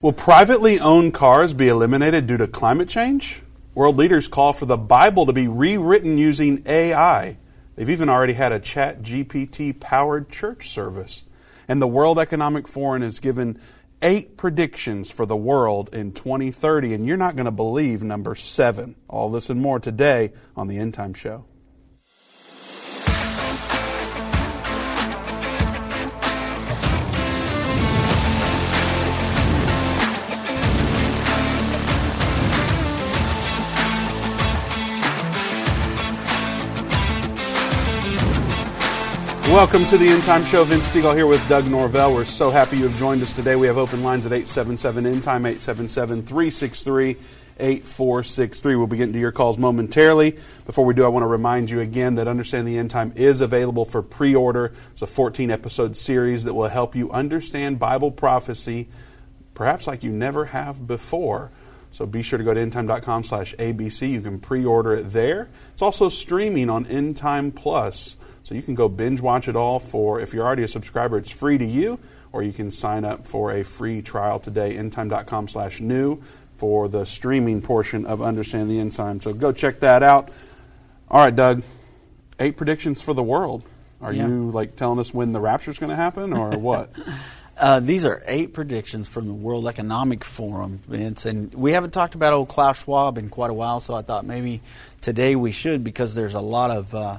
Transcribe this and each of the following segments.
Will privately owned cars be eliminated due to climate change? World leaders call for the Bible to be rewritten using AI. They've even already had a ChatGPT powered church service. And the World Economic Forum has given eight predictions for the world in 2030, and you're not going to believe number seven. All this and more today on the End Time Show. Welcome to the End Time Show. Vince Stegall here with Doug Norvell. We're so happy you have joined us today. We have open lines at 877 End Time, 877 363 8463. We'll be getting to your calls momentarily. Before we do, I want to remind you again that Understand the End Time is available for pre order. It's a 14 episode series that will help you understand Bible prophecy, perhaps like you never have before. So be sure to go to endtime.com slash ABC. You can pre order it there. It's also streaming on Endtime Plus. So you can go binge watch it all for, if you're already a subscriber, it's free to you, or you can sign up for a free trial today, endtime.com slash new, for the streaming portion of Understand the End Time. So go check that out. All right, Doug, eight predictions for the world. Are yeah. you like telling us when the rapture is going to happen or what? Uh, these are eight predictions from the World Economic Forum, Vince, and we haven't talked about old Klaus Schwab in quite a while, so I thought maybe today we should because there's a lot of uh,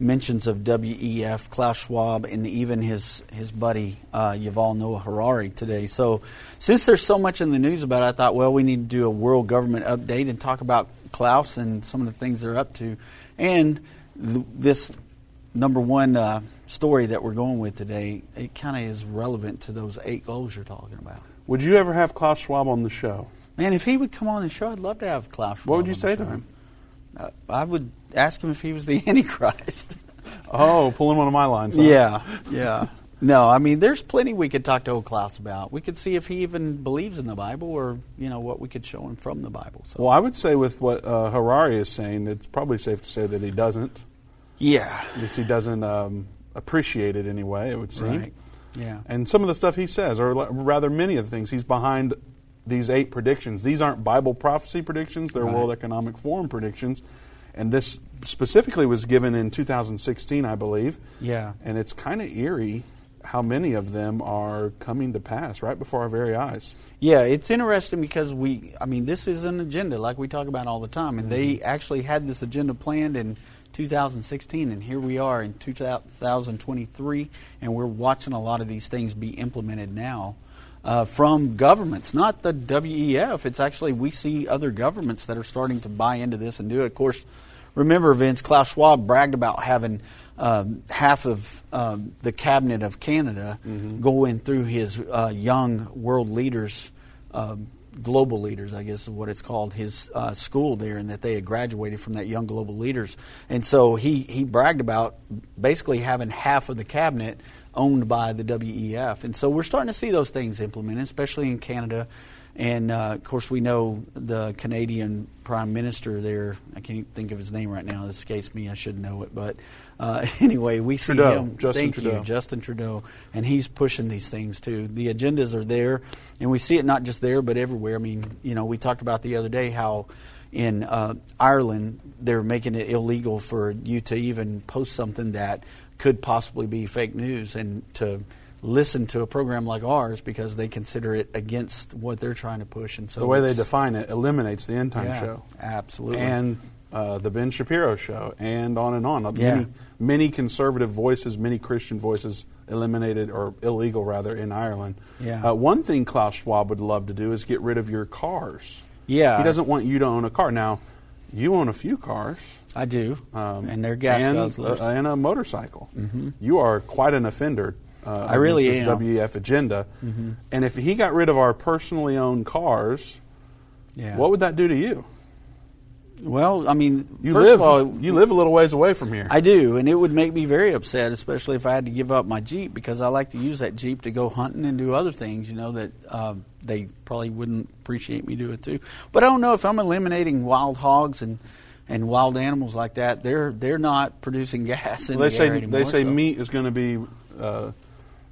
mentions of WEF, Klaus Schwab, and even his his buddy uh, Yuval Noah Harari today. So, since there's so much in the news about it, I thought, well, we need to do a world government update and talk about Klaus and some of the things they're up to, and th- this number one uh, story that we're going with today. It kind of is relevant to those eight goals you're talking about. Would you ever have Klaus Schwab on the show? Man, if he would come on the show, I'd love to have Klaus Schwab. What would you say to him? Uh, I would ask him if he was the Antichrist. oh, pulling one of my lines. Huh? Yeah, yeah. No, I mean, there's plenty we could talk to old Klaus about. We could see if he even believes in the Bible, or you know what we could show him from the Bible. So. Well, I would say with what uh, Harari is saying, it's probably safe to say that he doesn't. Yeah, at least he doesn't um, appreciate it anyway. It would seem. Right. Yeah. And some of the stuff he says, or rather, many of the things he's behind these eight predictions. These aren't Bible prophecy predictions; they're right. World Economic Forum predictions and this specifically was given in 2016, I believe. Yeah. And it's kind of eerie how many of them are coming to pass right before our very eyes. Yeah, it's interesting because we, I mean, this is an agenda like we talk about all the time, and mm-hmm. they actually had this agenda planned in 2016, and here we are in 2023, and we're watching a lot of these things be implemented now. Uh, from governments, not the WEF. It's actually, we see other governments that are starting to buy into this and do it. Of course, remember, Vince, Klaus Schwab bragged about having um, half of um, the cabinet of Canada mm-hmm. going through his uh, young world leaders, um, global leaders, I guess is what it's called, his uh, school there, and that they had graduated from that young global leaders. And so he, he bragged about basically having half of the cabinet owned by the WEF. And so we're starting to see those things implemented, especially in Canada. And uh, of course, we know the Canadian Prime Minister there. I can't think of his name right now. It escapes me. I should know it. But uh, anyway, we see Trudeau, him. Justin Thank Trudeau. you, Justin Trudeau. And he's pushing these things too. The agendas are there, and we see it not just there, but everywhere. I mean, you know, we talked about the other day how in uh, Ireland they're making it illegal for you to even post something that could possibly be fake news and to listen to a program like ours because they consider it against what they're trying to push. And so the way they define it eliminates the end time yeah, show, absolutely, and uh, the Ben Shapiro show, and on and on. Yeah. Many, many conservative voices, many Christian voices eliminated or illegal rather in Ireland. Yeah. Uh, one thing Klaus Schwab would love to do is get rid of your cars. Yeah. He doesn't want you to own a car. Now, you own a few cars. I do, um, and they're gas and, guzzlers. Uh, and a motorcycle. Mm-hmm. You are quite an offender. Uh, I really this am. WEF agenda. Mm-hmm. And if he got rid of our personally owned cars, yeah. what would that do to you? Well, I mean, you first live of all, you live a little ways away from here. I do, and it would make me very upset, especially if I had to give up my Jeep because I like to use that Jeep to go hunting and do other things. You know that um, they probably wouldn't appreciate me do it too. But I don't know if I'm eliminating wild hogs and and wild animals like that, they're they're not producing gas in well, they the say air anymore. they say so. meat is going to be uh,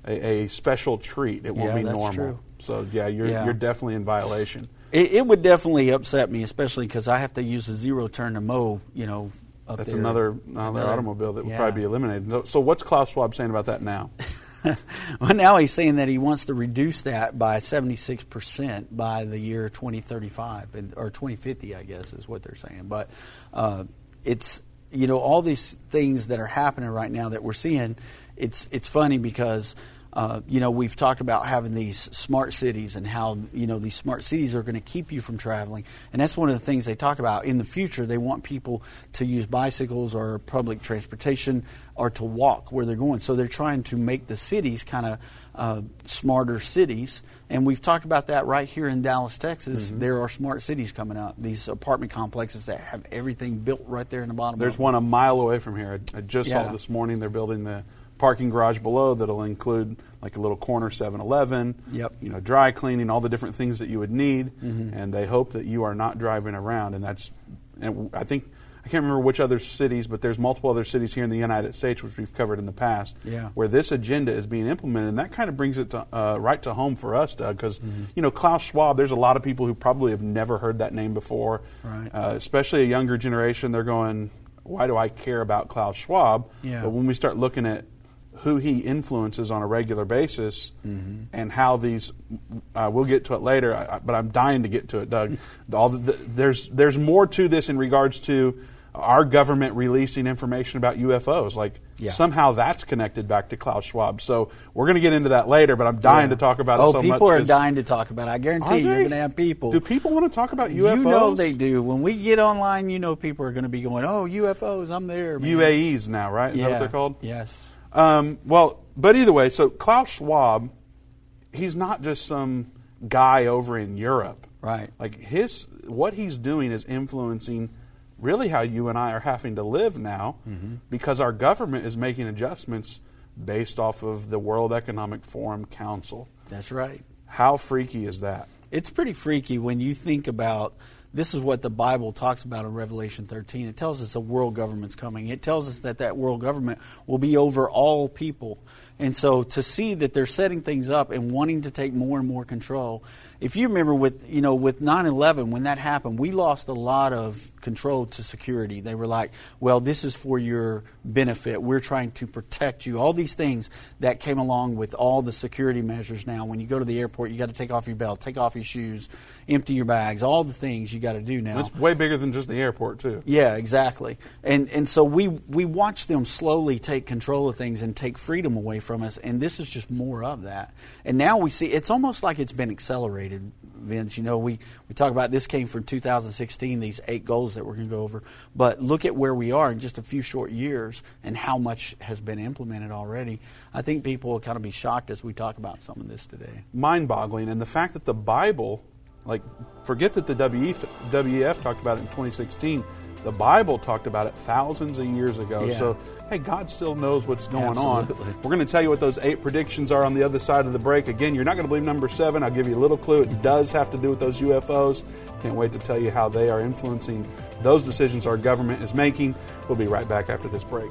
a, a, special treat. It won't yeah, be that's normal. True. So yeah, you're Yeah. you're definitely in violation. It, it would definitely upset me, especially because I have to use a zero turn to mow. You know, up That's there. another another Another- automobile that would yeah. probably be eliminated. So, so what's Klaus Schwab saying about that now? well, now he's saying that he wants to reduce that by 76% by the year 2035 and, or 2050, I guess is what they're saying. But uh, it's, you know, all these things that are happening right now that we're seeing, it's, it's funny because. Uh, you know, we've talked about having these smart cities and how, you know, these smart cities are going to keep you from traveling. And that's one of the things they talk about. In the future, they want people to use bicycles or public transportation or to walk where they're going. So they're trying to make the cities kind of uh, smarter cities. And we've talked about that right here in Dallas, Texas. Mm-hmm. There are smart cities coming up, these apartment complexes that have everything built right there in the bottom. There's one a mile away from here. I, I just saw Yeah. it this morning. They're building the parking garage below that'll include like a little corner 7-Eleven. Yep. You know, dry cleaning, all the different things that you would need, and they hope that you are not driving around. And that's, and I think. I can't remember which other cities, but there's multiple other cities here in the United States, which we've covered in the past, Yeah. where this agenda is being implemented, and that kind of brings it to, uh, right to home for us, Doug, because you know Klaus Schwab. There's a lot of people who probably have never heard that name before, Right. uh, especially a younger generation. They're going, "Why do I care about Klaus Schwab?" Yeah. But when we start looking at who he influences on a regular basis Mm-hmm. and how these, uh, we'll get to it later. I, but I'm dying to get to it, Doug. All the, the, there's there's more to this in regards to our government releasing information about UFOs. Like Yeah. somehow that's connected back to Klaus Schwab. So we're going to get into that later. But I'm dying to talk about oh, it so much. people are dying to talk about it. I guarantee you, you're going to have people. Do people want to talk about UFOs? You know they do. When we get online, you know people are going to be going, "Oh, UFOs, I'm there." Man. UAPs now, right? Is yeah. that what they're called? Yes. Um, well, but either way, so Klaus Schwab, he's not just some guy over in Europe. Right. Like his, what he's doing is influencing really how you and I are having to live now Mm-hmm. because our government is making adjustments based off of the World Economic Forum Council. That's right. How freaky is that? It's pretty freaky when you think about this is what the Bible talks about in Revelation 13. It tells us a world government's coming. It tells us that that world government will be over all people. And so to see that they're setting things up and wanting to take more and more control. If you remember with you know with 9/11 when that happened, we lost a lot of control to security. They were like, "Well, this is for your benefit. We're trying to protect you." All these things that came along with all the security measures now. When you go to the airport, you got to take off your belt, take off your shoes, empty your bags, all the things you got to do now. It's way bigger than just the airport, too. Yeah, exactly. And and so we we watch them slowly take control of things and take freedom away from us, and this is just more of that. And now we see it's almost like it's been accelerated, Vince. You know, we we talk about this came from 2016, these eight goals that we're going to go over, but look at where we are in just a few short years and how much has been implemented already. I think people will kind of be shocked as we talk about some of this today. mind boggling. And the fact that the Bible, like, forget that the WEF, WEF talked about it in 2016. The Bible talked about it thousands of years ago. Yeah. So, hey, God still knows what's going Absolutely. on. We're going to tell you what those eight predictions are on the other side of the break. Again, you're not going to believe number seven. I'll give you a little clue. It does have to do with those UFOs. Can't wait to tell you how they are influencing those decisions our government is making. We'll be right back after this break.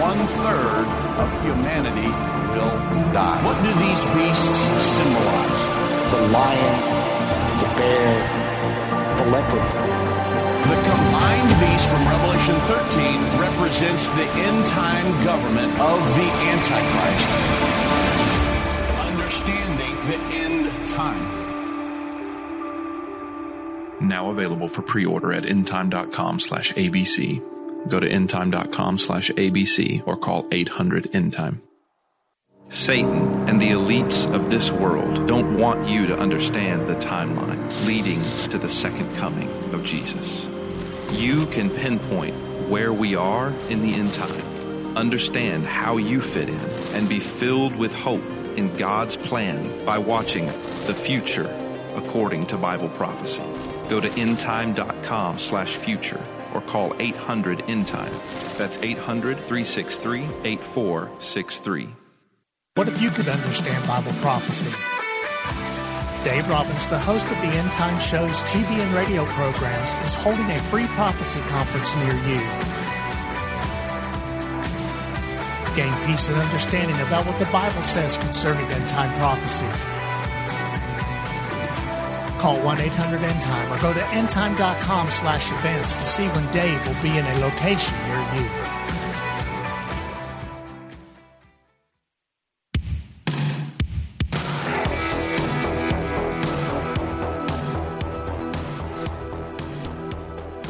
One third of humanity will die. What do these beasts symbolize? The lion, the bear, the leopard. The combined beast from Revelation 13 represents the end time government of the Antichrist. Understanding the end time. Now available for pre-order at endtime.com slash ABC. Go to endtime.com slash ABC or call 800 endtime. Satan and the elites of this world don't want you to understand the timeline leading to the second coming of Jesus. You can pinpoint where we are in the end time understand how you fit in, and be filled with hope in God's plan by watching The Future According to Bible Prophecy. Go to endtime.com slash future or call 800 in endtime. That's 800 363 8463. What if you could understand Bible prophecy? Dave Robbins, the host of the End Time Show's TV and radio programs, is holding a free prophecy conference near you. Gain peace and understanding about what the Bible says concerning end time prophecy. Call 1-800-END-TIME or go to endtime.com slash events to see when Dave will be in a location near you.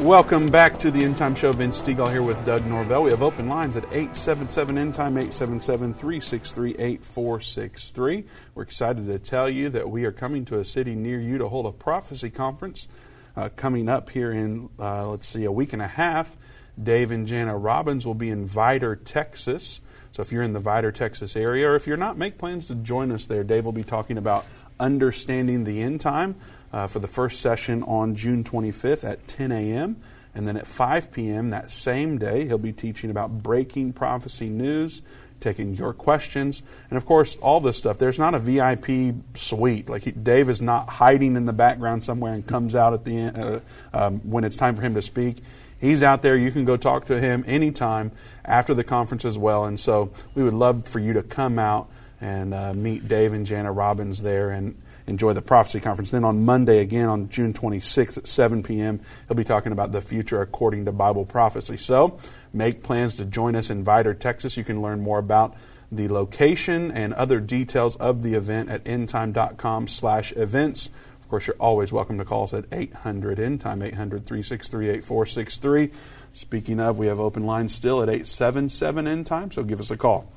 Welcome back to the End Time Show. Vince Stegall here with Doug Norvell. We have open lines at 877 End Time, 877 363 8463. We're excited to tell you that we are coming to a city near you to hold a prophecy conference uh, coming up here in, uh, let's see, a week and a half. Dave and Jana Robbins will be in Vidor, Texas. So if you're in the Vidor, Texas area, or if you're not, make plans to join us there. Dave will be talking about understanding the end time uh, for the first session on June 25th at 10 a.m. And then at 5 p.m. that same day, he'll be teaching about breaking prophecy news, taking your questions, and of course, all this stuff. There's not a VIP suite. Like he, Dave is not hiding in the background somewhere and comes out at the end uh, um, when it's time for him to speak. He's out there. You can go talk to him anytime after the conference as well. And so we would love for you to come out and uh, meet Dave and Jana Robbins there and enjoy the prophecy conference. Then on Monday, again on June 26th at 7 p.m., he'll be talking about the future according to Bible prophecy. So make plans to join us in Vidor, Texas. You can learn more about the location and other details of the event at endtime.com slash events. Of course, you're always welcome to call us at 800 endtime, 800 363 8463. Speaking of, we have open lines still at 877 endtime, so give us a call.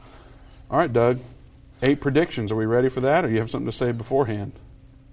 All right, Doug. Eight predictions. Are we ready for that, or you have something to say beforehand?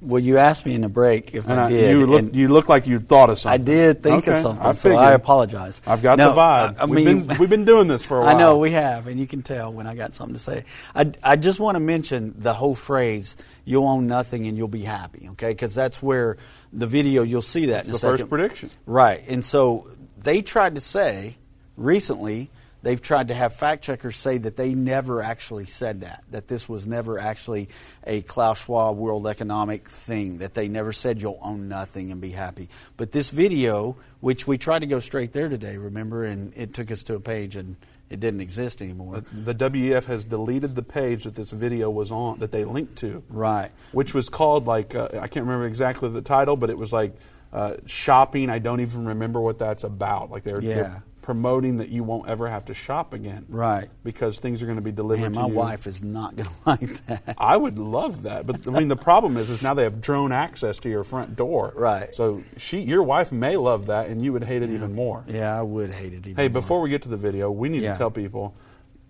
Well, you asked me in the break if And I I- did. you look you look like you thought of something. I did think Okay, of something, I so I apologize. I've got No, the vibe. I, I we've mean, been we've been doing this for a while. I know we have, and you can tell when I got something to say. I, I just want to mention the whole phrase "You'll own nothing and you'll be happy," okay? Because that's where the video you'll see that in the a second. first prediction. right? And so they tried to say recently they've tried to have fact checkers say that they never actually said that, that this was never actually a Klaus Schwab World Economic thing, that they never said you'll own nothing and be happy. But this video, which we tried to go straight there today, remember, and it took us to a page and it didn't exist anymore. The WEF has deleted the page that this video was on that they linked to. Right. Which was called like uh, I can't remember exactly the title, but it was like uh, shopping. I don't even remember what that's about. Like they're, Yeah. they're promoting that you won't ever have to shop again. Right. Because things are going to be delivered Man, to my you. wife is not going to like that. I would love that, but I mean the problem is, is now they have drone access to your front door. Right. So she, your wife may love that, and you would hate it even more. Yeah, I would hate it even Hey, more. before we get to the video, we need Yeah. to tell people,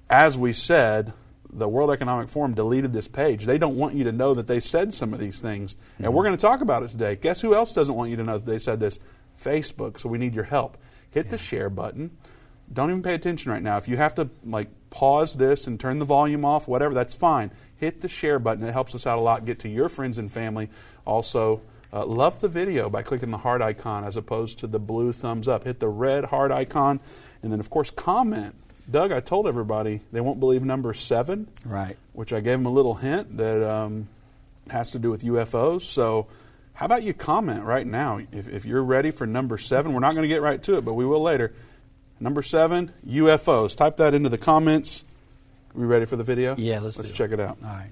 as we said, the World Economic Forum deleted this page. They don't want you to know that they said some of these things, and Mm-hmm. we're going to talk about it today. Guess who else doesn't want you to know that they said this? Facebook. So we need your help. Hit the share button. Don't even pay attention right now. If you have to like pause this and turn the volume off, whatever, that's fine. Hit the share button. It helps us out a lot. Get to your friends and family. Also, uh, love the video by clicking the heart icon as opposed to the blue thumbs up. Hit the red heart icon, and then of course comment. Doug, I told everybody they won't believe number seven, Right. which I gave them a little hint that um, has to do with UFOs. So, how about you comment right now if, if you're ready for number seven? We're not going to get right to it, but we will later. Number seven, UFOs. Type that into the comments. Are we ready for the video? Yeah, let's let's do it. check it out. All right.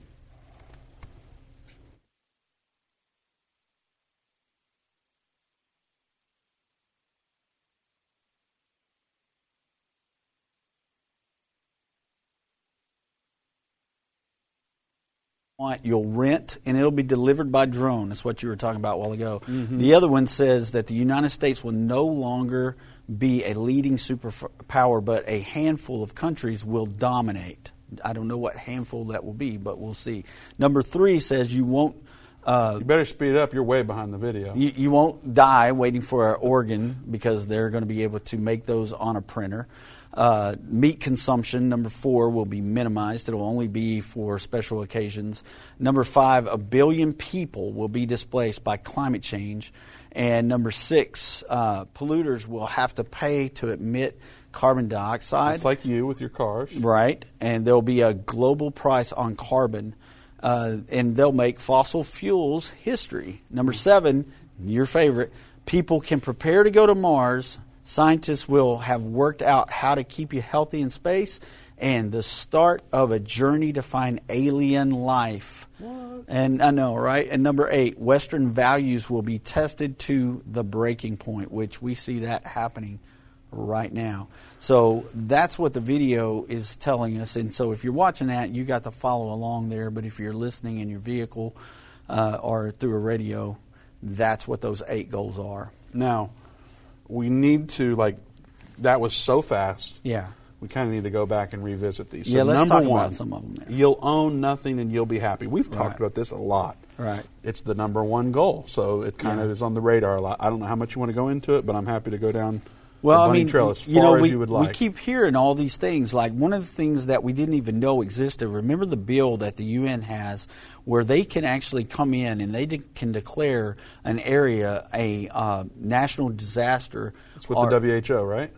Want, you'll rent and it'll be delivered by drone. That's what you were talking about a while ago. The other one says that the United States will no longer be a leading superpower, but a handful of countries will dominate. I don't know what handful that will be, but we'll see. Number three says you won't. Uh, You better speed up. You're way behind the video. you, you won't die waiting for an organ because they're going to be able to make those on a printer. Uh, meat consumption, number four, will be minimized. It'll only be for special occasions. Number five, a billion people will be displaced by climate change. And number six, uh, polluters will have to pay to emit carbon dioxide. It's like you with your cars. Right. And there'll be a global price on carbon. Uh, and they'll make fossil fuels history. Number seven, your favorite, people can prepare to go to Mars Scientists will have worked out how to keep you healthy in space and the start of a journey to find alien life. What? And I know, right? And number eight, Western values will be tested to the breaking point, which we see that happening right now. So that's what the video is telling us. And so if you're watching that, you got to follow along there. But if you're listening in your vehicle uh, or through a radio, that's what those eight goals are. Now, we need to like that was so fast. Yeah. We kind of need to go back and revisit these. So yeah, let's number talk one, about some of them. There. You'll own nothing and you'll be happy. We've talked Right. about this a lot. Right. It's the number one goal, so it kind Yeah. of is on the radar a lot. I don't know how much you want to go into it, but I'm happy to go down Well, I mean, trail as you know, we, you would we keep hearing all these things. Like one of the things that we didn't even know existed. Remember the bill that the UN has, where they can actually come in and they de- can declare an area a uh, national disaster. it's with or- the WHO, right?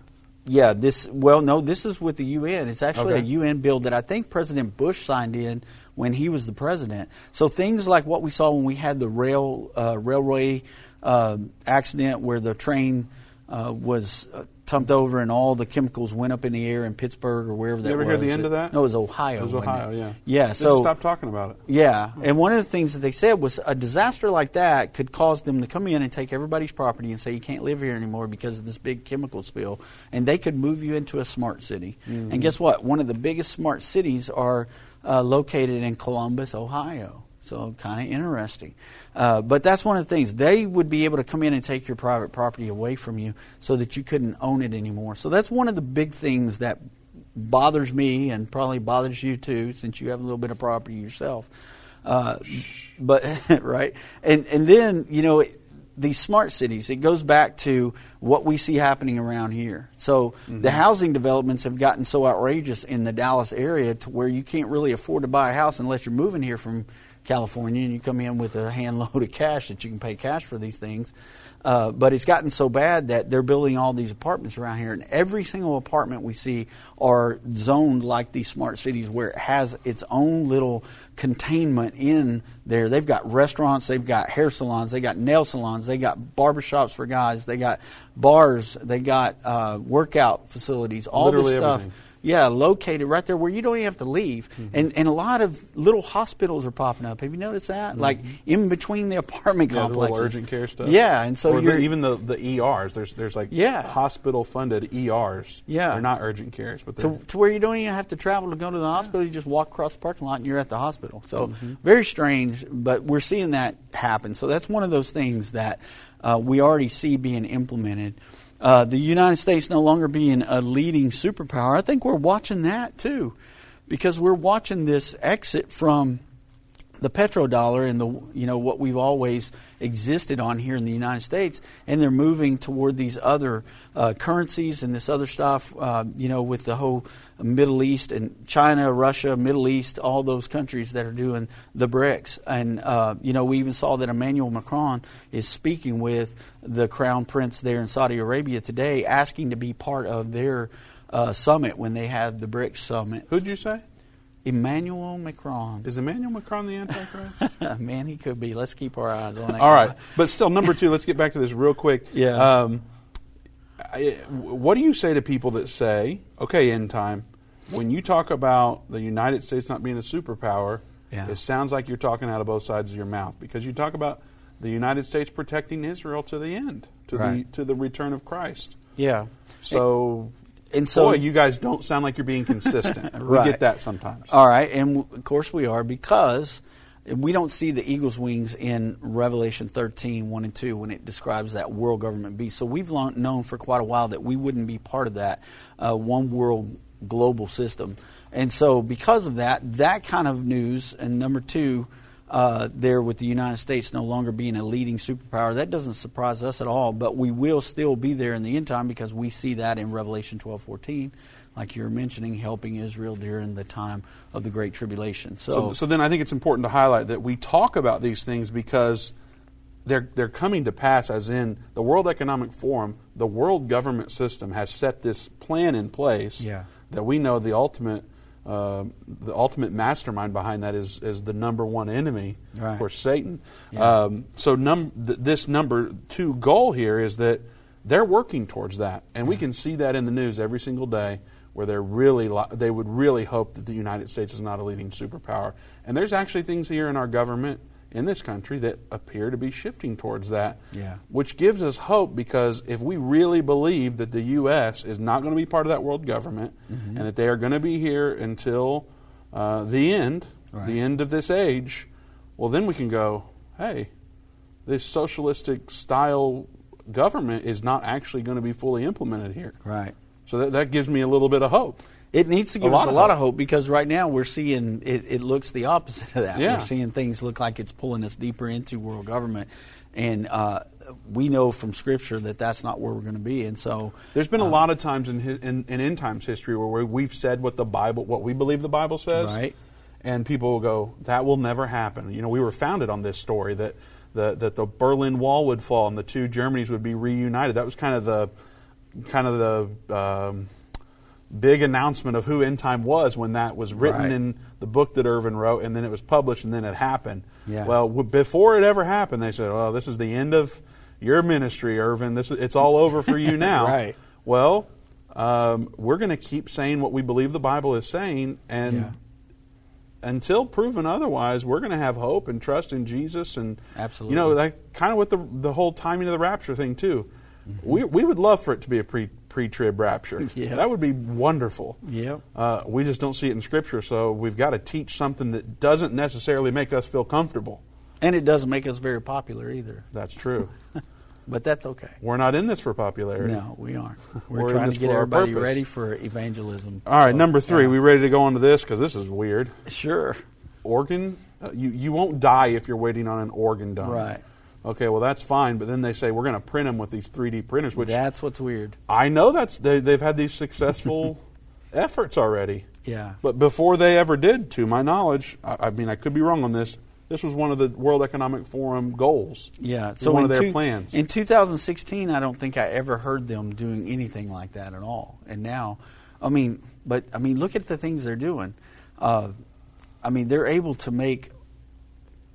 Yeah, this well, no, this is with the UN. It's actually Okay. a UN bill that I think President Bush signed in when he was the president. So things like what we saw when we had the rail uh, railway uh, accident where the train uh, was uh, tumped over and all the chemicals went up in the air in Pittsburgh or wherever that You ever was. hear the end of that? No, it was Ohio. It was Ohio, yeah. Yeah, They so stop talking about it. yeah, and one of the things that they said was a disaster like that could cause them to come in and take everybody's property and say you can't live here anymore because of this big chemical spill, and they could move you into a smart city. And guess what? One of the biggest smart cities are uh, located in Columbus, Ohio. So kind of interesting, uh, but that's one of the things they would be able to come in and take your private property away from you so that you couldn't own it anymore. So that's one of the big things that bothers me and probably bothers you too, since you have a little bit of property yourself. Uh, but right, and and then you know these smart cities. It goes back to what we see happening around here. So the housing developments have gotten so outrageous in the Dallas area to where you can't really afford to buy a house unless you're moving here from California and you come in with a handload of cash that you can pay cash for these things. Uh, but it's gotten so bad that they're building all these apartments around here, and every single apartment we see are zoned like these smart cities, where it has its own little containment in there. They've got restaurants, they've got hair salons, they got nail salons, they got barbershops for guys, they got bars, they got uh, workout facilities, all Literally this stuff. everything. Yeah, located right there where you don't even have to leave. Mm-hmm. And and a lot of little hospitals are popping up. Have you noticed that? Like in between the apartment Mm-hmm. Yeah, complexes. little urgent care stuff. Yeah, and so the, even the the ERs. There's there's like Yeah. hospital funded ERs. Yeah. they're not urgent cares, but to, to where you don't even have to travel to go to the hospital. You just walk across the parking lot and you're at the hospital. So Mm-hmm. very strange, but we're seeing that happen. So that's one of those things that uh, we already see being implemented. Uh, the United States no longer being a leading superpower. I think we're watching that too, because we're watching this exit from the petrodollar and the you know what we've always existed on here in the United States, and they're moving toward these other uh, currencies and this other stuff. Uh, you know, with the whole Middle East and China, Russia, Middle East, all those countries that are doing the BRICS, and uh, you know we even saw that Emmanuel Macron is speaking with the Crown Prince there in Saudi Arabia today, asking to be part of their uh, summit when they have the BRICS summit. Who'd you say? Emmanuel Macron. Is Emmanuel Macron the Antichrist? Man, he could be. Let's keep our eyes on that. All right. but still, number two. Let's get back to this real quick. Yeah. Um, I, what do you say to people that say, "Okay, end time"? When you talk about the United States not being a superpower, Yeah. it sounds like you're talking out of both sides of your mouth because you talk about the United States protecting Israel to the end, to Right. the to the return of Christ. Yeah. So, And so- boy, you guys don't sound like you're being consistent. We get that sometimes. All right, and w- of course we are because we don't see the eagle's wings in Revelation 13, 1 and 2 when it describes that world government beast. So we've lo- known for quite a while that we wouldn't be part of that uh, one world global system. And so because of that, that kind of news, and number two, uh, there with the United States no longer being a leading superpower, that doesn't surprise us at all. But we will still be there in the end time because we see that in Revelation twelve fourteen like you're mentioning, helping Israel during the time of the Great Tribulation. So, So, so then I think it's important to highlight that we talk about these things because they're, they're coming to pass, as in the World Economic Forum, the world government system has set this plan in place Yeah. that we know the ultimate. Uh, the ultimate mastermind behind that is, is the number one enemy, Right. of course, Satan. Yeah. Um, so num- th- this number two goal here is that they're working towards that, and we can see that in the news every single day, where they're really li- they would really hope that the United States is not a leading superpower. And there's actually things here in our government in this country that appear to be shifting towards that, Yeah. which gives us hope because if we really believe that the U.S. is not going to be part of that world government Mm-hmm. and that they are going to be here until uh, the end, Right. the end of this age, well, then we can go, hey, this socialistic style government is not actually going to be fully implemented here. right. So that, that gives me a little bit of hope. It needs to give lot us a lot hope. of hope because right now we're seeing it, it looks the opposite of that. Yeah. We're seeing things look like it's pulling us deeper into world government, and uh, we know from Scripture that that's not where we're going to be. And so, There's been a lot of times in, in, in end times history where we- we've said what the Bible, what we believe the Bible says, Right. and people will go, "That will never happen." You know, we were founded on this story that the that the Berlin Wall would fall and the two Germanys would be reunited. That was kind of the kind of the um, big announcement of who end time was when that was written Right. in the book that Irvin wrote, and then it was published, and then it happened. Yeah. Well, w- before it ever happened, they said, "Well, this is the end of your ministry, Irvin. This is, it's all over for you now." Right. Well, um, we're going to keep saying what we believe the Bible is saying, and Yeah. until proven otherwise, we're going to have hope and trust in Jesus. And Absolutely. you know, that kind of with the the whole timing of the rapture thing too. Mm-hmm. We we would love for it to be a pre pre trib rapture. Yeah. That would be wonderful. Yep. Uh, we just don't see it in Scripture, so we've got to teach something that doesn't necessarily make us feel comfortable. and it doesn't make us very popular either, That's true. but that's okay. we're not in this for popularity. No, we aren't. We're We're, trying to get everybody purpose. ready for evangelism. All right, So, number three. yeah. We ready to go on to this because this is weird. sure. organ uh, you you won't die if you're waiting on an organ done Right. Okay well that's fine but then they say we're going to print them with these 3d printers which That's what's weird. i know that's they, they've had these successful efforts already Yeah. but before they ever did to my knowledge I, I mean i could be wrong on this this was one of the world economic forum goals Yeah. so one of their two- plans In 2016, I don't think I ever heard them doing anything like that at all. And now, I mean, but I mean, look at the things they're doing. Uh, I mean, they're able to make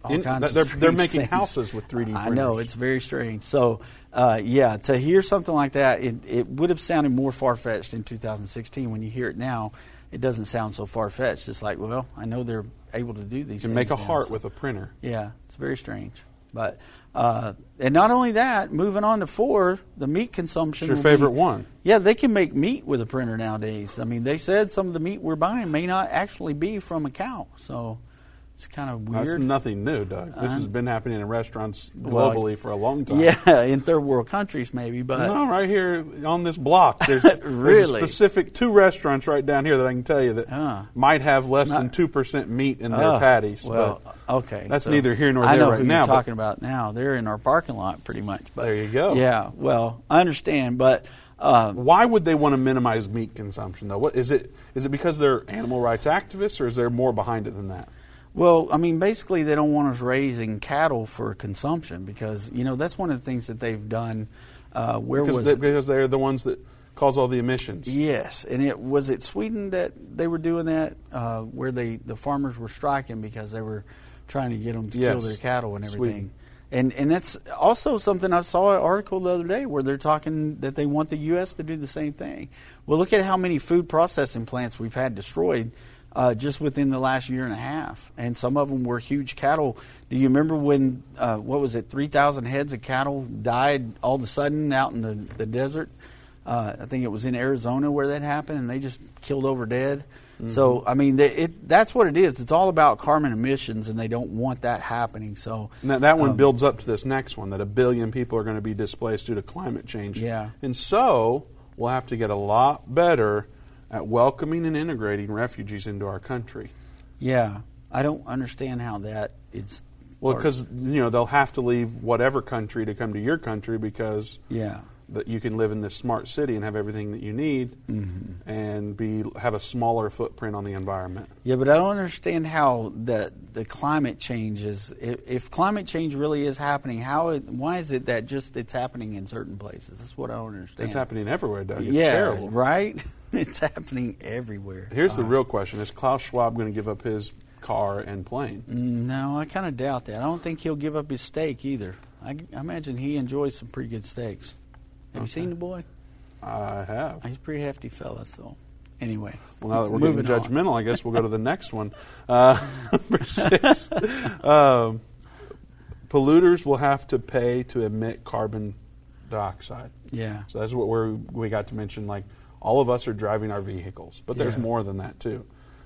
all In- kinds they're- they're making things. houses with 3D I know printers. it's very strange. So, uh, yeah, to hear something like that, it, it would have sounded more far fetched in 2016. When you hear it now, it doesn't sound so far fetched. It's like, well, I know they're able to do these. you can make a now, heart so- with a printer yeah, it's very strange. But uh, and not only that, moving on to four, the meat consumption. It's your will be- favorite one. Yeah, they can make meat with a printer nowadays. I mean, they said some of the meat we're buying may not actually be from a cow, so it's kind of that's weird. nothing new doug this Uh, has been happening in restaurants Well, globally for a long time Yeah, in third world countries maybe, but No, right here on this block. There's, there's a specific two restaurants right down here that I can tell you that Ah. might have less Not- than two percent meat in their Oh, patties. Well, okay, that's so neither here nor I there know right who now, You're talking about now, they're in our parking lot pretty much. But There you go. Yeah, well, I understand, but. Uh, why would they want to minimize meat consumption though? What is it? Is it because they're animal rights activists, or is there more behind it than that? Well, I mean, basically, they don't want us raising cattle for consumption because you know that's one of the things that they've done. Uh, where Because, was they, it? because they're the ones that cause all the emissions. Yes, and it was it Sweden that they were doing that, uh, where they the farmers were striking because they were trying to get them to kill their cattle and everything. Sweden. And and that's also something I saw an article the other day where they're talking that they want the U.S. to do the same thing. Well, look at how many food processing plants we've had destroyed uh, just within the last year and a half, and some of them were huge cattle. Do you remember when uh, what was it, three thousand heads of cattle died all of a sudden out in the, the desert? Uh, I think it was in Arizona where that happened, and they just killed over dead. So I mean, they, it, that's what it is. It's all about carbon emissions, and they don't want that happening. So that, that one um, builds up to this next one that a billion people are going to be displaced due to climate change. Yeah. And so we'll have to get a lot better at welcoming and integrating refugees into our country. Yeah, I don't understand how that is. Well, because you know they'll have to leave whatever country to come to your country because yeah, that you can live in this smart city and have everything that you need Mm-hmm. and be have a smaller footprint on the environment. Yeah, but I don't understand how the the climate change is. If, if climate change really is happening, how it, why is it that just it's happening in certain places? That's what I don't understand. It's happening everywhere, Doug. It's yeah, terrible. right. it's happening everywhere. Here's the Uh, real question: Is Klaus Schwab going to give up his car and plane? No, I kind of doubt that. I don't think he'll give up his steak either. I, I imagine he enjoys some pretty good steaks. Have you Okay. seen the boy? I have. He's a pretty hefty fella. So, anyway. Well, now that we're moving getting on. judgmental, I guess we'll go to the next one. Uh, number six. Um, polluters will have to pay to emit carbon dioxide. Yeah. So that's what we're, we got to mention. Like all of us are driving our vehicles, but there's Yeah. more than that too.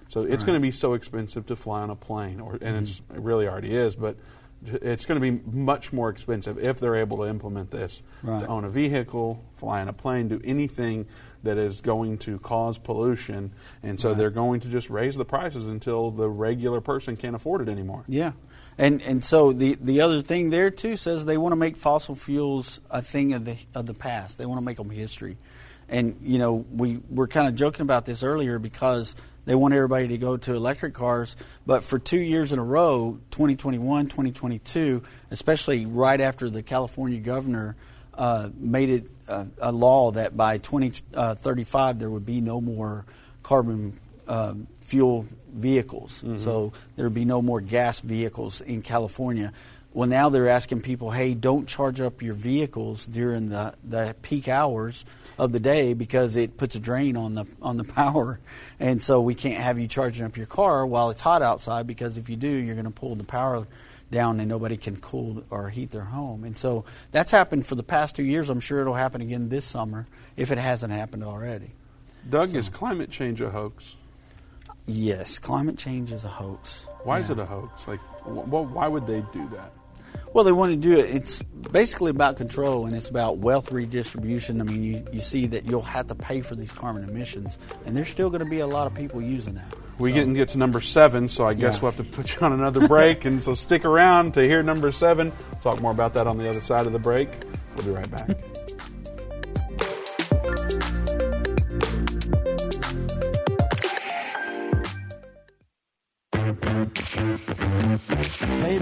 So it's Right. Mm-hmm. going to be so expensive to fly on a plane, or and it's, it really already is. But it's going to be much more expensive if they're able to implement this Right. to own a vehicle, fly on a plane, do anything that is going to cause pollution. And so Right. they're going to just raise the prices until the regular person can't afford it anymore. Yeah, and and so the the other thing there too says they want to make fossil fuels a thing of the of the past. They want to make them history, and you know we were kind of joking about this earlier because they want everybody to go to electric cars. But for two years in a row, 2021, 2022, especially right after the California governor uh, made it uh, a law that by 2035 there would be no more carbon um, fuel vehicles. So there would be no more gas vehicles in California. Well, now they're asking people, hey, don't charge up your vehicles during the, the peak hours of the day because it puts a drain on the on the power, and so we can't have you charging up your car while it's hot outside because if you do, you're going to pull the power down and nobody can cool or heat their home. And so that's happened for the past two years. I'm sure it'll happen again this summer if it hasn't happened already. Doug, is climate change a hoax? Yes, climate change is a hoax. Why is it a hoax? Like, wh- why would they do that? Well, they want to do it. It's basically about control and it's about wealth redistribution. I mean, you, you see that you'll have to pay for these carbon emissions, and there's still going to be a lot of people using that. We So- get and get to number seven, so I guess Yeah. we'll have to put you on another break. and so stick around to hear number seven. Talk more about that on the other side of the break. We'll be right back.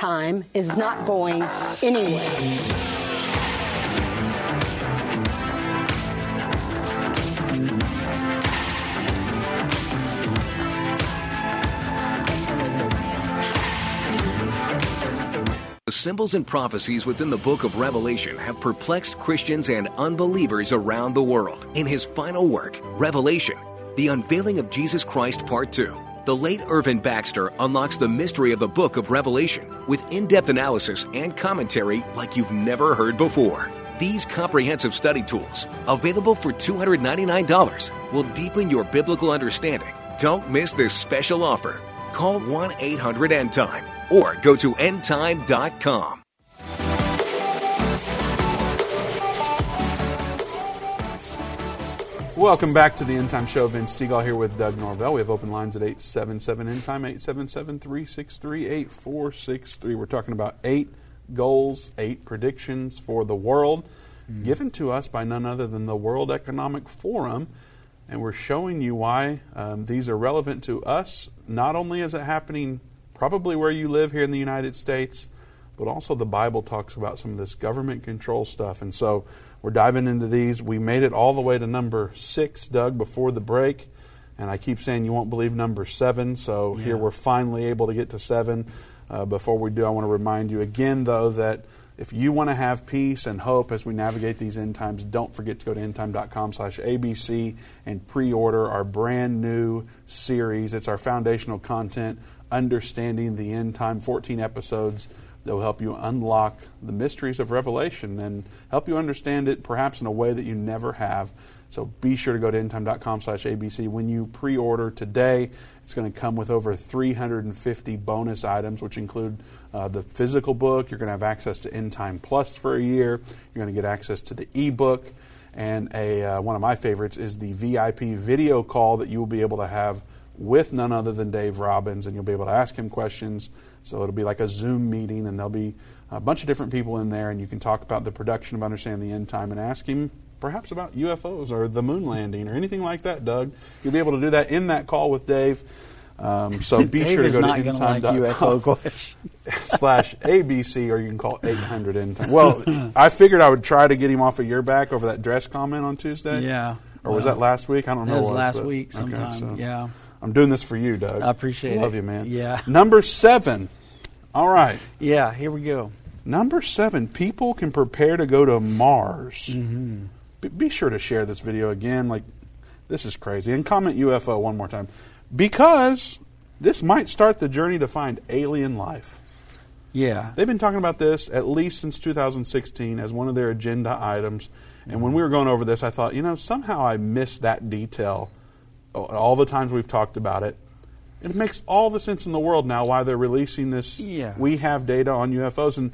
Time is not going anywhere. The symbols and prophecies within the book of Revelation have perplexed Christians and unbelievers around the world. In his final work, Revelation, the unveiling of Jesus Christ, Part 2, the late Irvin Baxter unlocks the mystery of the book of Revelation with in depth analysis and commentary like you've never heard before. These comprehensive study tools, available for $299, will deepen your biblical understanding. Don't miss this special offer. Call 1 800 End Time or go to endtime.com. Welcome back to the End Time Show. Vince Stegall here with Doug Norvell. We have open lines at 877 End Time, 877 363 8463. We're talking about eight goals, eight predictions for the world, given to us by none other than the World Economic Forum. And we're showing you why um, these are relevant to us. Not only is it happening probably where you live here in the United States, but also the Bible talks about some of this government control stuff. And so we're diving into these. We made it all the way to number six, Doug, before the break. And I keep saying you won't believe number seven. So here we're finally able to get to seven. Uh, before we do, I want to remind you again, though, that if you want to have peace and hope as we navigate these end times, don't forget to go to endtime.com slash ABC and pre-order our brand new series. It's our foundational content, Understanding the End Time, 14 episodes that will help you unlock the mysteries of Revelation and help you understand it perhaps in a way that you never have. So be sure to go to endtime.com slash ABC. When you pre-order today, it's going to come with over 350 bonus items, which include uh, the physical book. You're going to have access to End Time Plus for a year. You're going to get access to the ebook. And a, uh, one of my favorites is the VIP video call that you will be able to have with none other than Dave Robbins, and you'll be able to ask him questions. So it'll be like a Zoom meeting, and there'll be a bunch of different people in there, and you can talk about the production of Understanding the End Time and ask him perhaps about UFOs or the moon landing or anything like that, Doug. You'll be able to do that in that call with Dave. Um, so be sure to go to like endtime.com questions. slash ABC or you can call 800 endtime. Well, I figured I would try to get him off of your back over that dress comment on Tuesday. Yeah. Or was that last week? I don't know. that was last but- week okay, sometime, so yeah. I'm doing this for you, Doug. I appreciate Love it. Love you, man. Yeah. Number seven. All right. Yeah, here we go. Number seven, people can prepare to go to Mars. Mm-hmm. Be, be sure to share this video again. Like, this is crazy. And comment UFO one more time. Because this might start the journey to find alien life. Yeah. They've been talking about this at least since 2016 as one of their agenda items. And when we were going over this, I thought, you know, somehow I missed that detail all the times we've talked about it. It makes all the sense in the world now why they're releasing this. Yeah. We have data on UFOs. And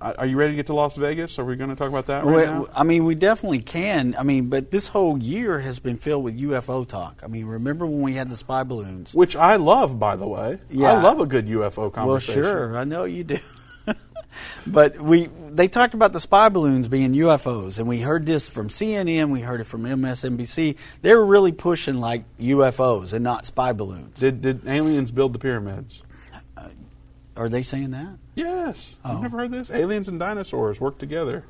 are you ready to get to Las Vegas? Are we going to talk about that right Well, now? I mean, we definitely can. I mean, but this whole year has been filled with UFO talk. I mean, remember when we had the spy balloons? Which I love, by the way. Yeah. I love a good UFO conversation. Well, sure, I know you do. but we they talked about the spy balloons being UFOs, and we heard this from CNN. We heard it from MSNBC. They were really pushing like UFOs and not spy balloons. Did, did aliens build the pyramids? Uh, are they saying that? Yes. Oh. I've never heard this. Aliens and dinosaurs work together.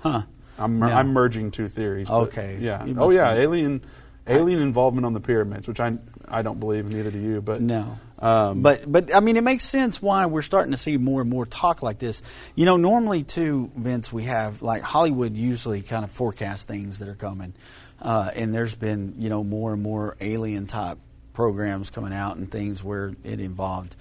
Huh? I'm, mer- No. I'm merging two theories. Okay. Yeah. Oh yeah. Alien, alien involvement on the pyramids, which I I don't believe, neither do you. But No. Um, but but I mean, it makes sense why we're starting to see more and more talk like this. You know, normally too, Vince, we have like Hollywood usually kind of forecast things that are coming, uh, and there's been you know more and more alien type programs coming out and things where it involved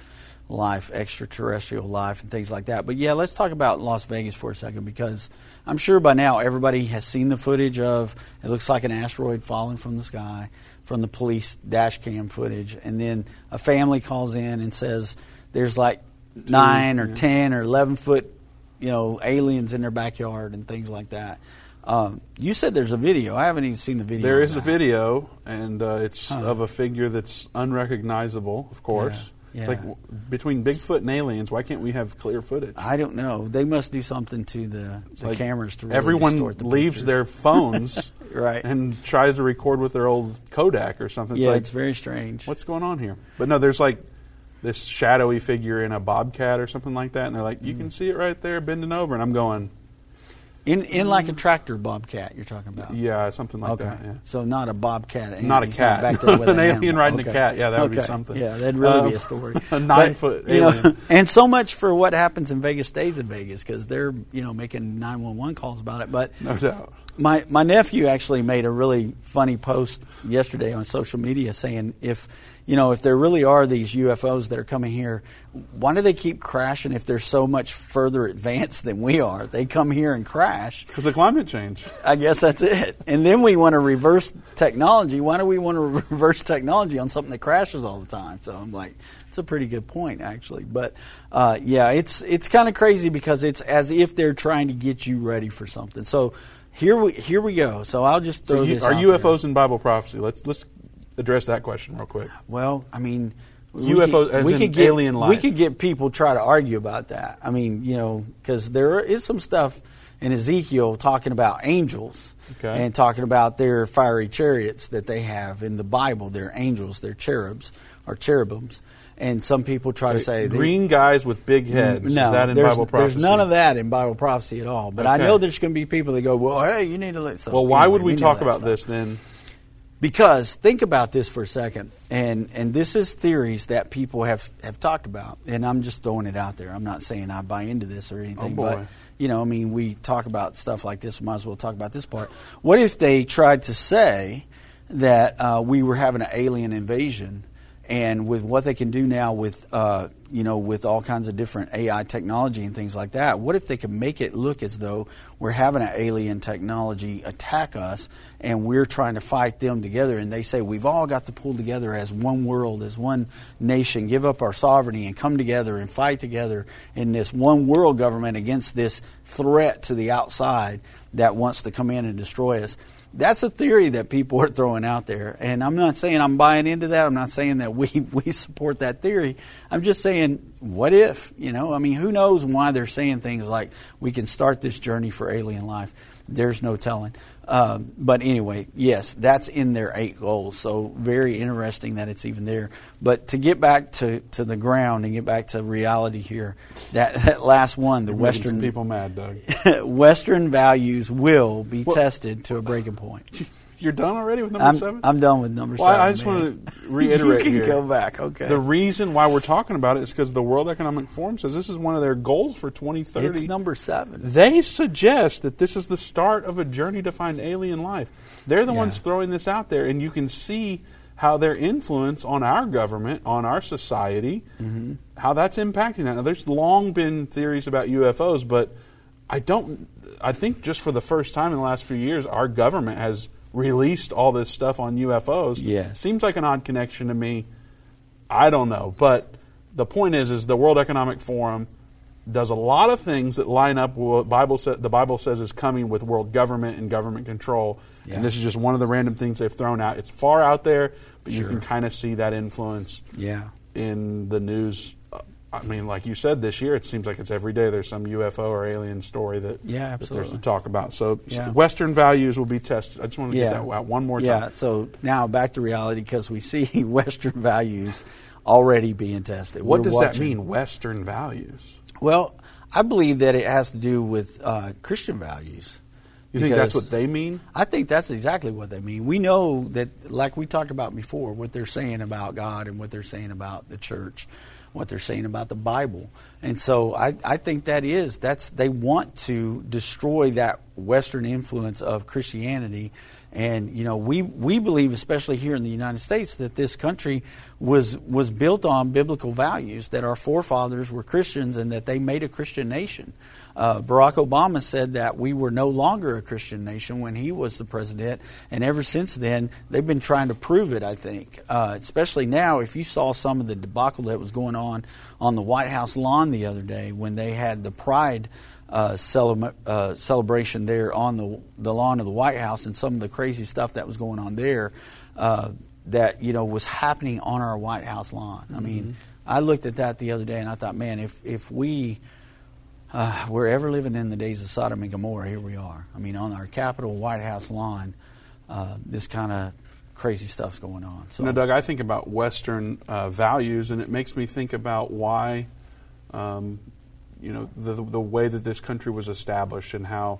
life, extraterrestrial life, and things like that. But yeah, let's talk about Las Vegas for a second because I'm sure by now everybody has seen the footage of it looks like an asteroid falling from the sky from the police dash cam footage, and then a family calls in and says there's like nine or yeah. ten or eleven foot, you know, aliens in their backyard and things like that. Um, you said there's a video. I haven't even seen the video. There is a video, and uh, it's Huh. of a figure that's unrecognizable. Of course, Yeah, it's like w- between Bigfoot and aliens. Why can't we have clear footage? I don't know. They must do something to the, the Like, cameras to really everyone leaves pictures. their phones Right. and tries to record with their old Kodak or something. It's yeah, like, it's very strange. what's going on here? But no, there's like this shadowy figure in a bobcat or something like that, and they're like, you Mm. can see it right there bending over, and I'm going, in in like a tractor bobcat you're talking about? yeah, something like okay. that. Yeah. So not a bobcat. Not a cat. with An an alien riding a cat. Yeah, that would be something. Yeah, that'd really Um, be a story. a nine-foot But, you know, alien. and so much for what happens in Vegas stays in Vegas because they're you know making nine one one calls about it. But No doubt. My my nephew actually made a really funny post yesterday on social media saying if you know if there really are these UFOs that are coming here, why do they keep crashing if they're so much further advanced than we are? They come here and crash. Because of climate change. I guess that's it. And then we want to reverse technology. Why do we want to reverse technology on something that crashes all the time? So I'm like, it's a pretty good point actually. But uh, yeah, it's it's kind of crazy because it's as if they're trying to get you ready for something. So here we here we go. So I'll just throw So you, this. are UFOs there. in Bible prophecy? Let's let's address that question real quick. Well, I mean, UFOs could, as we in could get, alien life. We could get people try to argue about that. I mean, you know, because there is some stuff in Ezekiel talking about angels Okay. and talking about their fiery chariots that they have in the Bible. They're angels, they're cherubs or cherubims. And some people try to say green guys with big heads. no, is that in there's, Bible prophecy? there's none of that in Bible prophecy at all. But I know there's going to be people that go, "Well, hey, you need to let." So Well, why anyway, would we, know talk about stuff. this then? Because think about this for a second, and and this is theories that people have have talked about, and I'm just throwing it out there. I'm not saying I buy into this or anything, boy. but you know, I mean, we talk about stuff like this. We might as well talk about this part. What if they tried to say that uh, we were having an alien invasion, and with what they can do now with uh, you know with all kinds of different AI technology and things like that, what if they could make it look as though we're having an alien technology attack us, and we're trying to fight them together, and they say we've all got to pull together as one world, as one nation, give up our sovereignty, and come together and fight together in this one world government against this threat to the outside that wants to come in and destroy us that's a theory that people are throwing out there. And I'm not saying I'm buying into that. I'm not saying that we, we support that theory. I'm just saying, what if? You know, I mean, who knows why they're saying things like we can start this journey for alien life? There's no telling. Um, but anyway, yes, that's in their eight goals. So very interesting that it's even there. But to get back to, to the ground and get back to reality here, that, that last one, the You're Western some people mad, Doug. Western values will be Well- tested to a breaking point. You're done already with number I'm, seven. I'm done with number Well, seven. I just want to reiterate you can here. go back. Okay. The reason why we're talking about it is because the World Economic Forum says this is one of their goals for 2030. it's number seven. They suggest that this is the start of a journey to find alien life. They're the Yeah. ones throwing this out there, and you can see how their influence on our government, on our society, Mm-hmm. how that's impacting that. Now, there's long been theories about UFOs, but I don't. I think just for the first time in the last few years, our government has released all this stuff on UFOs. Yes. seems like an odd connection to me. I don't know, but the point is, is the World Economic Forum does a lot of things that line up with what Bible sa- the Bible says is coming with world government and government control. Yeah. And this is just one of the random things they've thrown out. It's far out there, but you can kind of see that influence Yeah. in the news. Uh, I mean, like you said, this year it seems like it's every day there's some UFO or alien story that, Yeah, that there's to talk about. So Yeah. Western values will be tested. I just want to Yeah. get that out one more Yeah. time. So now back to reality because we see Western values already being tested. What We're does watching- that mean, Western values? Well, I believe that it has to do with uh, Christian values. You think that's what they mean? I think that's exactly what they mean. We know that, like we talked about before, what they're saying about God and what they're saying about the church, what they're saying about the Bible. And so I, I think that is that's they want to destroy that Western influence of Christianity. And you know, we we believe, especially here in the United States, that this country was was built on biblical values. That our forefathers were Christians, and that they made a Christian nation. Uh, Barack Obama said that we were no longer a Christian nation when he was the president, and ever since then they've been trying to prove it. I think, uh, especially now, if you saw some of the debacle that was going on on the White House lawn the other day when they had the Pride uh, celebra- uh, celebration there on the the lawn of the White House, and some of the crazy stuff that was going on there. Uh, that you know was happening on our White House lawn. I mean, I looked at that the other day and I thought, man, if if we uh, we're ever living in the days of Sodom and Gomorrah, here we are. I mean, on our Capitol White House lawn, uh, this kind of crazy stuff's going on. So, know, Doug, I think about Western uh, values, and it makes me think about why, um, you know, the, the way that this country was established and how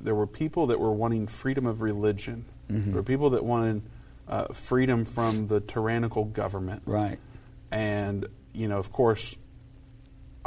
there were people that were wanting freedom of religion. Mhm. There were people that wanted uh, freedom from the tyrannical government. right, And, you know, of course,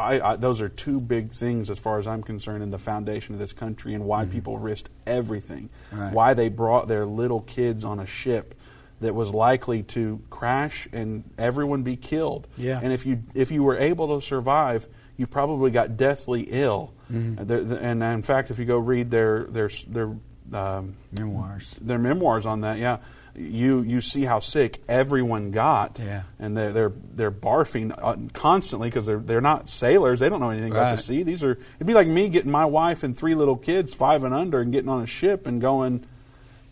I, I, those are two big things as far as I'm concerned in the foundation of this country and why people risked everything. Mm-hmm. Right. Why they brought their little kids on a ship that was likely to crash and everyone be killed. Yeah. And if you if you were able to survive, you probably got deathly ill. Mhm. And, the- and in fact, if you go read their their their um, memoirs. their memoirs on that, yeah, you you see how sick everyone got, Yeah. and they're they're they're barfing uh, constantly because they're they're not sailors. They don't know anything about the sea. These are it'd be like me getting my wife and three little kids, five and under, and getting on a ship and going.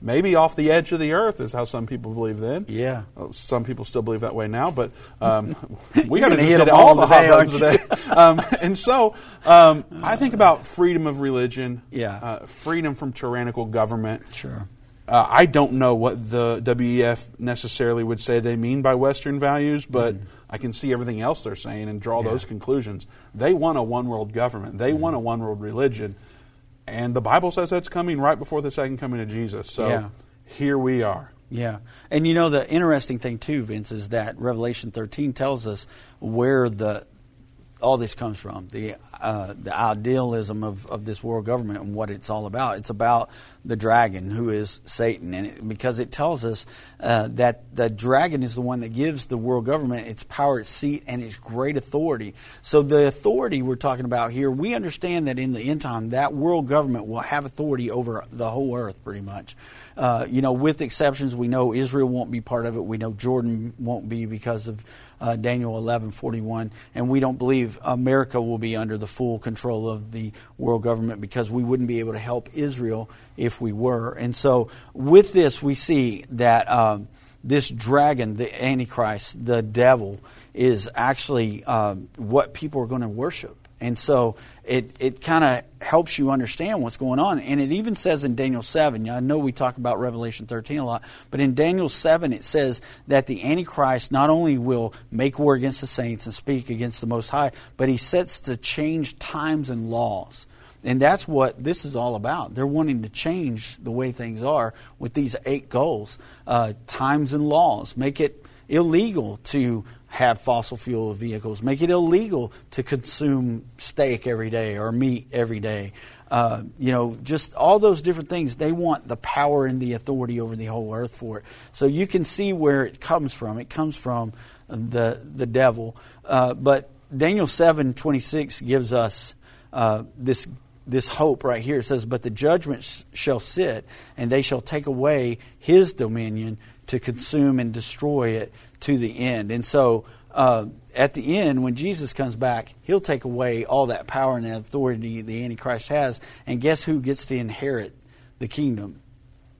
Maybe off the edge of the earth is how some people believe then. Yeah. Uh, Some people still believe that way now, but um, we got to hit hit all the hot buttons today. um, and so um, I think about freedom of religion, Yeah. uh, freedom from tyrannical government. Sure. Uh, I don't know what the WEF necessarily would say they mean by Western values, but I can see everything else they're saying and draw Mm-hmm. Yeah. those conclusions. They want a one world government, they want Mm-hmm. a one world religion, and the Bible says that's coming right before the second coming of Jesus. So Yeah. here we are. Yeah. And you know, the interesting thing, too, Vince, is that Revelation 13 tells us where the all this comes from the uh, the idealism of, of this world government and what it's all about. It's about the dragon, who is Satan, and it, because it tells us uh, that the dragon is the one that gives the world government its power, its seat, and its great authority. So the authority we're talking about here, we understand that in the end time, that world government will have authority over the whole earth, pretty much. Uh, you know, with exceptions, we know Israel won't be part of it. We know Jordan won't be because of uh, Daniel 11:41, and we don't believe America will be under the full control of the world government because we wouldn't be able to help Israel if we were. And so, with this, we see that um, this dragon, the Antichrist, the devil, is actually um, what people are going to worship. And so it, it kind of helps you understand what's going on. And it even says in Daniel 7, I know we talk about Revelation 13 a lot, but in Daniel 7 it says that the Antichrist not only will make war against the saints and speak against the Most High, but he sets to change times and laws. And that's what this is all about. They're wanting to change the way things are with these eight goals uh, times and laws, make it illegal to have fossil fuel vehicles, make it illegal to consume steak every day or meat every day. Uh, you know, just all those different things. They want the power and the authority over the whole earth for it. So you can see where it comes from. It comes from the the devil. Uh, but Daniel seven twenty six gives us uh, this this hope right here. It says, "But the judgment sh- shall sit, and they shall take away his dominion to consume and destroy it." To the end. And so uh, at the end, when Jesus comes back, he'll take away all that power and that authority the Antichrist has. And guess who gets to inherit the kingdom?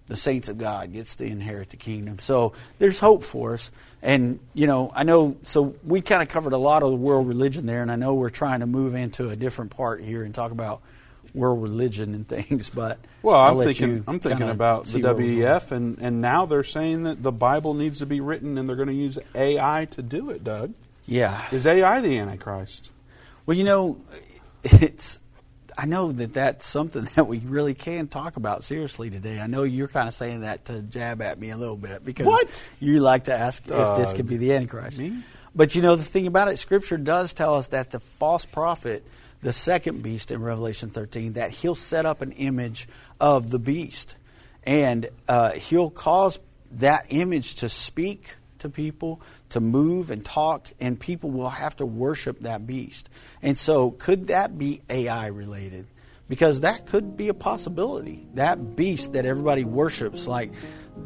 The saints of God gets to inherit the kingdom. So there's hope for us. And, you know, I know, so we kind of covered a lot of the world religion there, and I know we're trying to move into a different part here and talk about world religion and things, but well, I'm thinking I'm thinking about the WEF, and and now they're saying that the Bible needs to be written, and they're going to use AI to do it. Doug, yeah, is AI the Antichrist? Well, you know, it's. I know that that's something that we really can talk about seriously today. I know you're kind of saying that to jab at me a little bit because what? you like to ask if this could uh, be the Antichrist. Me? But you know, the thing about it, Scripture does tell us that the false prophet the second beast in Revelation 13, that he'll set up an image of the beast. And uh, he'll cause that image to speak to people, to move and talk, and people will have to worship that beast. And so, could that be AI related? Because that could be a possibility. That beast that everybody worships, like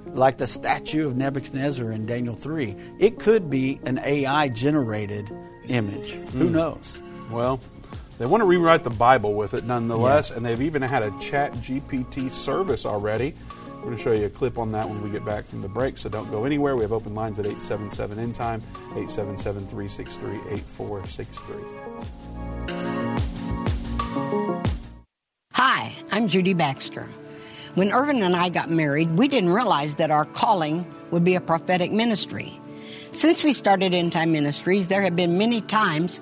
like the statue of Nebuchadnezzar in Daniel 3, it could be an AI generated image. Mm. Who hmm. knows? Well, they want to rewrite the Bible with it nonetheless, yeah. and they've even had a ChatGPT service already. We're going to show you a clip on that when we get back from the break, so don't go anywhere. We have open lines at 877 End Time, 877 363 8463. Hi, I'm Judy Baxter. When Irvin and I got married, we didn't realize that our calling would be a prophetic ministry. Since we started End Time Ministries, there have been many times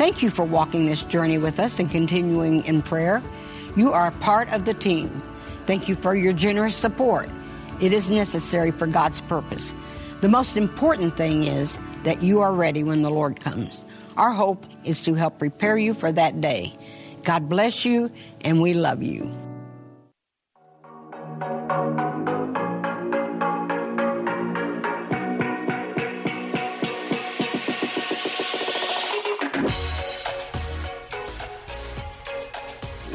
Thank you for walking this journey with us and continuing in prayer. You are part of the team. Thank you for your generous support. It is necessary for God's purpose. The most important thing is that you are ready when the Lord comes. Our hope is to help prepare you for that day. God bless you, and we love you.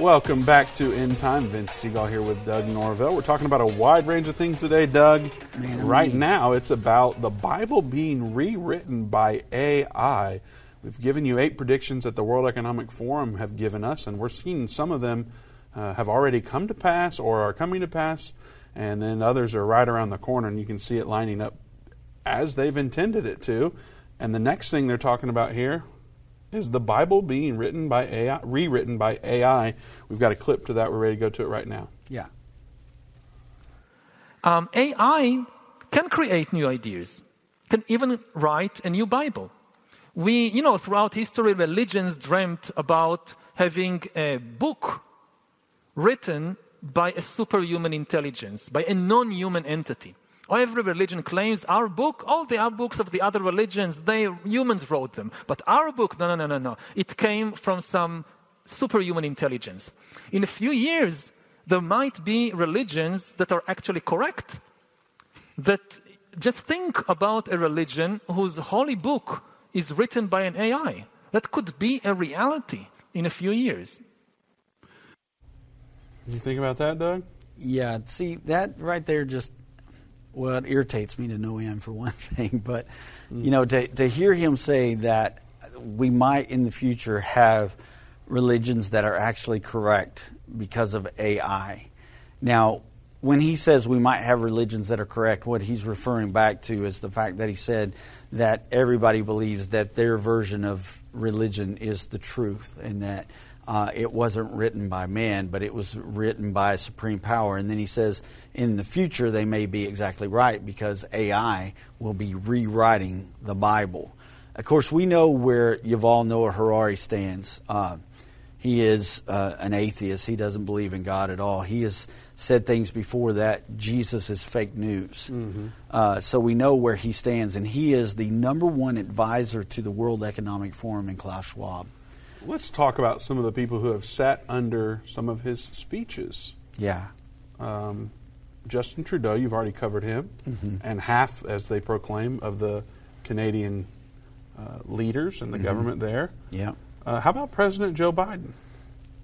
Welcome back to End Time. Vince Stegall here with Doug Norvell. We're talking about a wide range of things today, Doug. Right now, it's about the Bible being rewritten by AI. We've given you eight predictions that the World Economic Forum have given us, and we're seeing some of them uh, have already come to pass or are coming to pass, and then others are right around the corner, and you can see it lining up as they've intended it to. And the next thing they're talking about here is the Bible being written by AI, rewritten by AI. We've got a clip to that. We're ready to go to it right now. Yeah. Um, AI can create new ideas, can even write a new Bible. We, you know, throughout history, religions dreamt about having a book written by a superhuman intelligence, by a non human entity. Every religion claims our book, all the other books of the other religions, they humans wrote them. But our book, no, no, no, no, no. It came from some superhuman intelligence. In a few years, there might be religions that are actually correct. That just think about a religion whose holy book is written by an AI. That could be a reality in a few years. You think about that, Doug? Yeah, see, that right there just, well, it irritates me to no end for one thing. But, mm. you know, to, to hear him say that we might in the future have religions that are actually correct because of AI. Now, when he says we might have religions that are correct, what he's referring back to is the fact that he said that everybody believes that their version of religion is the truth and that uh, it wasn't written by man, but it was written by a supreme power. And then he says in the future they may be exactly right because AI will be rewriting the Bible. Of course, we know where Yuval Noah Harari stands. Uh, he is uh, an atheist. He doesn't believe in God at all. He has said things before that Jesus is fake news. Mm-hmm. Uh, so we know where he stands, and he is the number one advisor to the World Economic Forum and Klaus Schwab. Let's talk about some of the people who have sat under some of his speeches. Yeah. Um, Justin Trudeau, you've already covered him, Mhm. and half, as they proclaim, of the Canadian uh, leaders and the Mhm. government there. Yeah. Uh, how about President Joe Biden?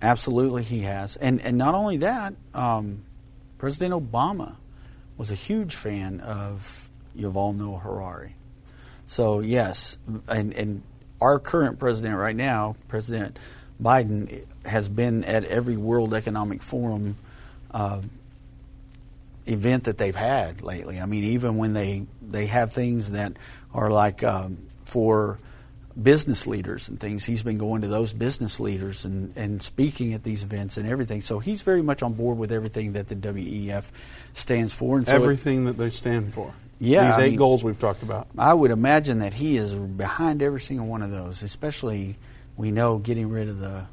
Absolutely, he has, and and not only that, um, President Obama was a huge fan of Yuval Noah Harari. So yes, and and our current president right now, President Biden, has been at every World Economic Forum uh, event that they've had lately. I mean, even when they they have things that are like um, for business leaders and things, he's been going to those business leaders and, and speaking at these events and everything. So he's very much on board with everything that the WEF stands for. And so it- Everything that they stand for. Yeah, These I eight mean- goals we've talked about. I would imagine that he is behind every single one of those, especially we know getting rid of the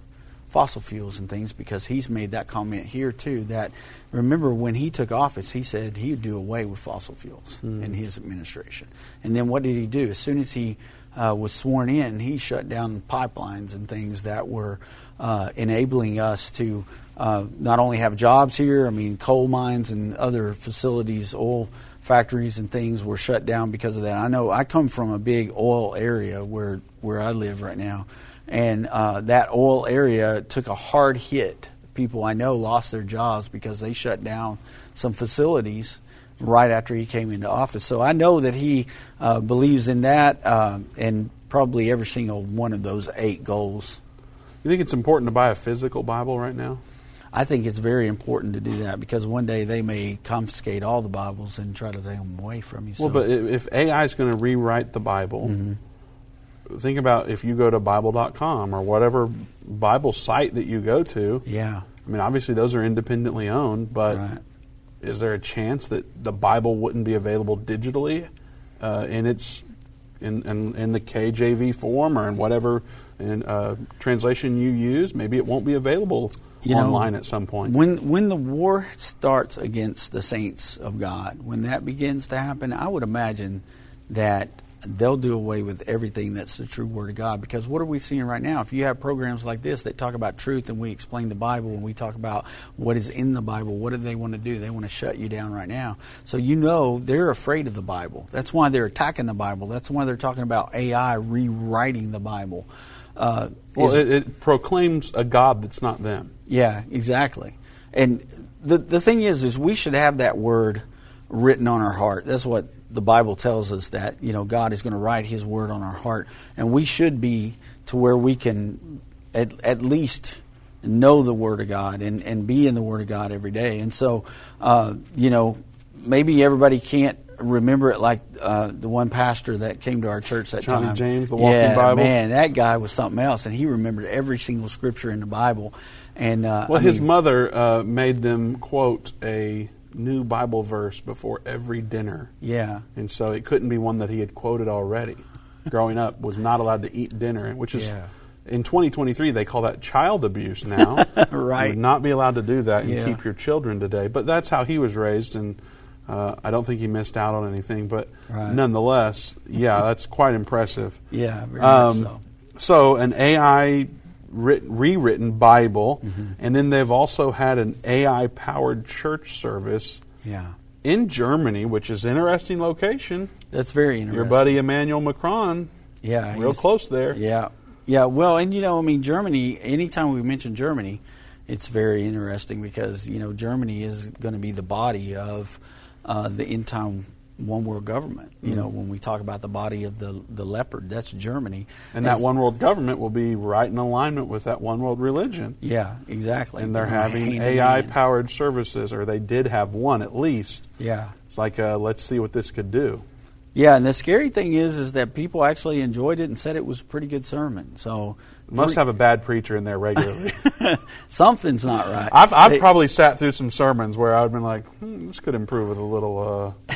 fossil fuels and things because he's made that comment here too that remember when he took office he said he would do away with fossil fuels in his administration. And then what did he do? As soon as he uh, was sworn in he shut down pipelines and things that were uh, enabling us to uh, not only have jobs here i mean coal mines and other facilities oil factories and things were shut down because of that. I know I come from a big oil area where where I live right now, and uh, that oil area took a hard hit. People I know lost their jobs because they shut down some facilities right after he came into office. So I know that he uh, believes in that, um, and probably every single one of those eight goals. You think it's important to buy a physical Bible right now? I think it's very important to do that because one day they may confiscate all the Bibles and try to take them away from you. Well, So- but if AI is going to rewrite the Bible, Mm-hmm. think about if you go to Bible.com or whatever Bible site that you go to. Yeah. I mean, obviously those are independently owned, but is there a chance that the Bible wouldn't be available digitally uh, in its in, in in the KJV form or in whatever in, uh, translation you use? Maybe it won't be available You know, online at some point. When when the war starts against the saints of God, when that begins to happen, I would imagine that they'll do away with everything that's the true word of God. Because what are we seeing right now? If you have programs like this that talk about truth and we explain the Bible and we talk about what is in the Bible, what do they want to do? They want to shut you down right now. So you know they're afraid of the Bible. That's why they're attacking the Bible. That's why they're talking about AI rewriting the Bible. Uh, well, is- it, it proclaims a God that's not them. Yeah, exactly. And the the thing is, is we should have that word written on our heart. That's what the Bible tells us that you know God is going to write His word on our heart, and we should be to where we can at, at least know the Word of God and, and be in the Word of God every day. And so, uh, you know, maybe everybody can't remember it like uh, the one pastor that came to our church that Johnny time. James, the Walking yeah, Bible. Man, that guy was something else, and he remembered every single scripture in the Bible. And uh, Well, I his mean, mother uh, made them quote a new Bible verse before every dinner. Yeah. And so it couldn't be one that he had quoted already. Growing up, was not allowed to eat dinner, which is Yeah. in 2023 they call that child abuse now. Right. You would not be allowed to do that and Yeah. keep your children today. But that's how he was raised, and uh, I don't think he missed out on anything. But Right. nonetheless, yeah, that's quite impressive. Yeah, very Um, much so. so an AI writ- rewritten Bible, Mm-hmm. and then they've also had an AI powered church service Yeah. in Germany, which is interesting location. That's very interesting. Your buddy Emmanuel Macron, Yeah, real close there. Yeah, yeah. Well, and you know, I mean, Germany. Anytime we mention Germany, it's very interesting because you know Germany is going to be the body of uh, the end time one world government. You know, when we talk about the body of the the leopard, that's Germany, And that one world government will be right in alignment with that one world religion. Yeah, exactly. And they're They're having AI powered services, or they did have one at least. Yeah. It's like, uh, let's see what this could do. Yeah, and the scary thing is, is that people actually enjoyed it and said it was a pretty good sermon. So Must have a bad preacher in there regularly. something's not right. I've, I've They- probably sat through some sermons where I've been like, hmm, this could improve with a little uh,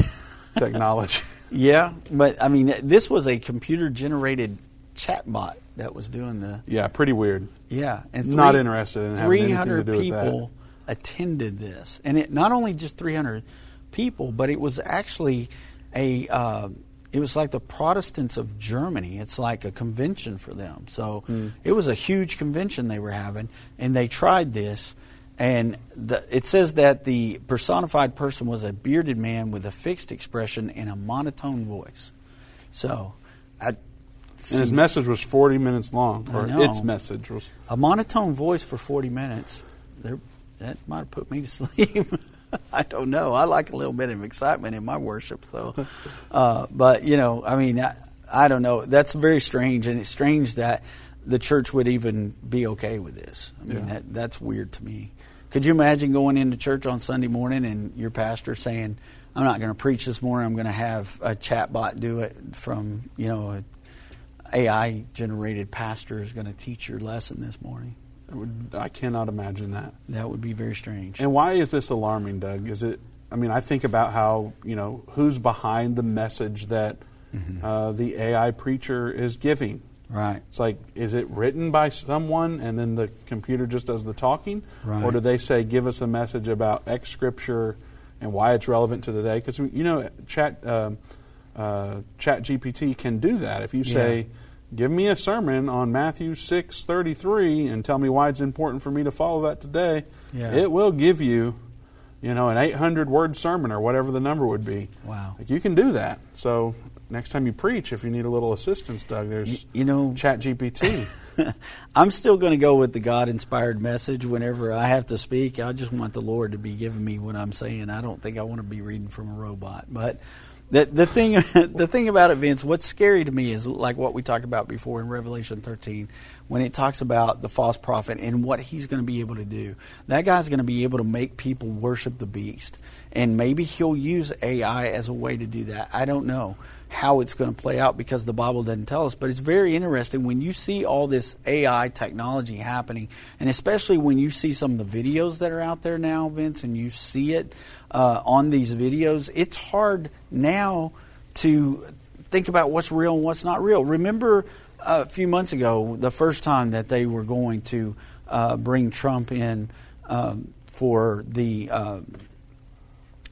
technology. Yeah, but I mean, this was a computer generated chatbot that was doing the. Yeah, pretty weird. Yeah, and Not interested in having anything to 300 do with people attended this, and it not only just 300 people, but it was actually a. Uh, it was like the Protestants of Germany. It's like a convention for them. So Hmm. it was a huge convention they were having, and they tried this. And the, it says that the personified person was a bearded man with a fixed expression and a monotone voice. So, I, And his message was 40 minutes long, or its message was. a monotone voice for 40 minutes, there, that might have put me to sleep. I don't know. I like a little bit of excitement in my worship. So, uh, but you know, I mean, I, I don't know. That's very strange, and it's strange that the church would even be okay with this. I mean, Yeah. that that's weird to me. Could you imagine going into church on Sunday morning and your pastor saying, "I'm not going to preach this morning. I'm going to have a chatbot do it from you know." AI generated pastor is going to teach your lesson this morning. I would- I cannot imagine that. That would be very strange. And why is this alarming, Doug? Is it? I mean, I think about how you know who's behind the message that Mm-hmm. uh, the AI preacher is giving. Right. It's like, is it written by someone and then the computer just does the talking, Right. or do they say, give us a message about X scripture and why it's relevant to today? Because you know, Chat um, uh, ChatGPT can do that. If you say, give me a sermon on Matthew six thirty three and tell me why it's important for me to follow that today, Yeah. it will give you, you know, an eight hundred word sermon or whatever the number would be. Wow. Like you can do that. So next time you preach, if you need a little assistance, Doug, there's you know ChatGPT. I'm still going to go with the God inspired message whenever I have to speak. I just want the Lord to be giving me what I'm saying. I don't think I want to be reading from a robot. But the the thing the thing about it, Vince, what's scary to me is like what we talked about before in Revelation 13, when it talks about the false prophet and what he's going to be able to do. That guy's going to be able to make people worship the beast, and maybe he'll use AI as a way to do that. I don't know how it's going to play out because the Bible doesn't tell us. But it's very interesting when you see all this AI technology happening, and especially when you see some of the videos that are out there now, Vince, and you see it uh, on these videos. It's hard now to think about what's real and what's not real. Remember a few months ago, the first time that they were going to uh, bring Trump in um, for the. um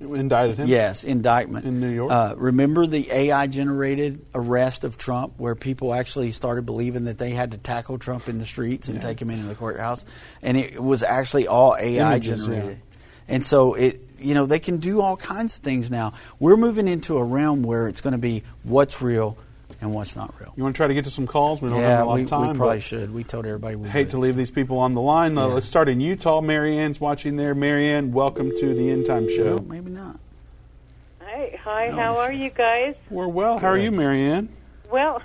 Indicted him? Yes, indictment. In New York? Uh, remember the AI generated arrest of Trump where people actually started believing that they had to tackle Trump in the streets and Yeah. take him into the courthouse? And it was actually all AI Images, generated. yeah. And so it, you know, they can do all kinds of things now. We're moving into a realm where it's going to be what's real and what's not real. You want to try to get to some calls? We don't yeah, have a lot we, of time. we probably should. We told everybody we hate would. to leave these people on the line. Uh, Yeah. Let's start in Utah. Marianne's watching there. Marianne, welcome to the End Time Show. Well, maybe not. Hi, hi. No, how are you guys? We're well. How are you, Marianne? Well,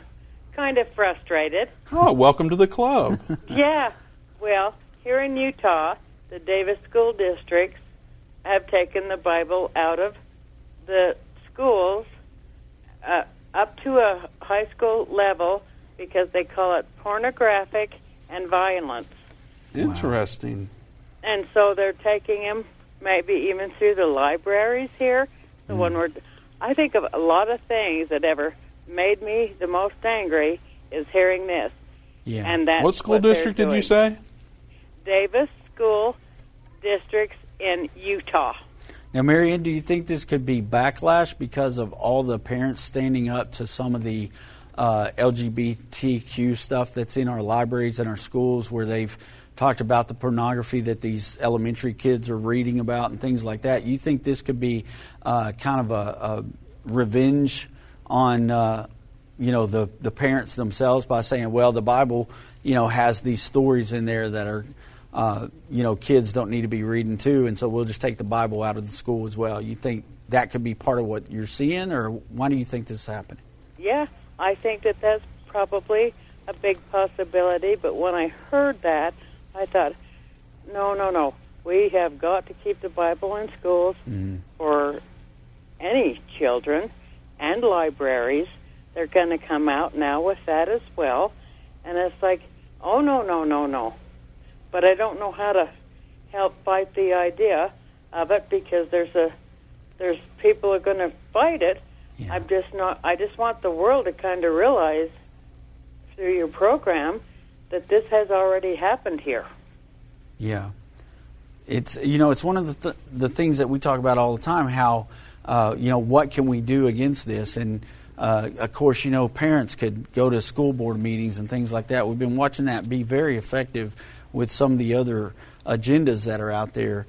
kind of frustrated. Oh, welcome to the club. yeah. Well, here in Utah, the Davis school districts have taken the Bible out of the schools uh, up to a high school level because they call it pornographic and violence. Interesting. And so they're taking him maybe even through the libraries here. The Mm. one where I think of a lot of things that ever made me the most angry is hearing this. Yeah. And that's what school what district did you say? Davis School Districts in Utah. Now, Marianne, do you think this could be backlash because of all the parents standing up to some of the uh, LGBTQ stuff that's in our libraries and our schools where they've talked about the pornography that these elementary kids are reading about and things like that? You think this could be uh, kind of a, a revenge on, uh, you know, the, the parents themselves by saying, well, the Bible, you know, has these stories in there that are uh, you know, kids don't need to be reading too, and so we'll just take the Bible out of the school as well. You think that could be part of what you're seeing, or why do you think this is happening? Yeah, I think that that's probably a big possibility. But when I heard that, I thought, no, no, no. We have got to keep the Bible in schools for any children and libraries. They're going to come out now with that as well. And it's like, oh, no, no, no, no. But I don't know how to help fight the idea of it because there's a there's people are going to fight it. I'm just not. I just want the world to kind of realize through your program that this has already happened here. Yeah, it's you know it's one of the th- the things that we talk about all the time. How uh, you know what can we do against this? And uh, of course, you know parents could go to school board meetings and things like that. We've been watching that be very effective with some of the other agendas that are out there,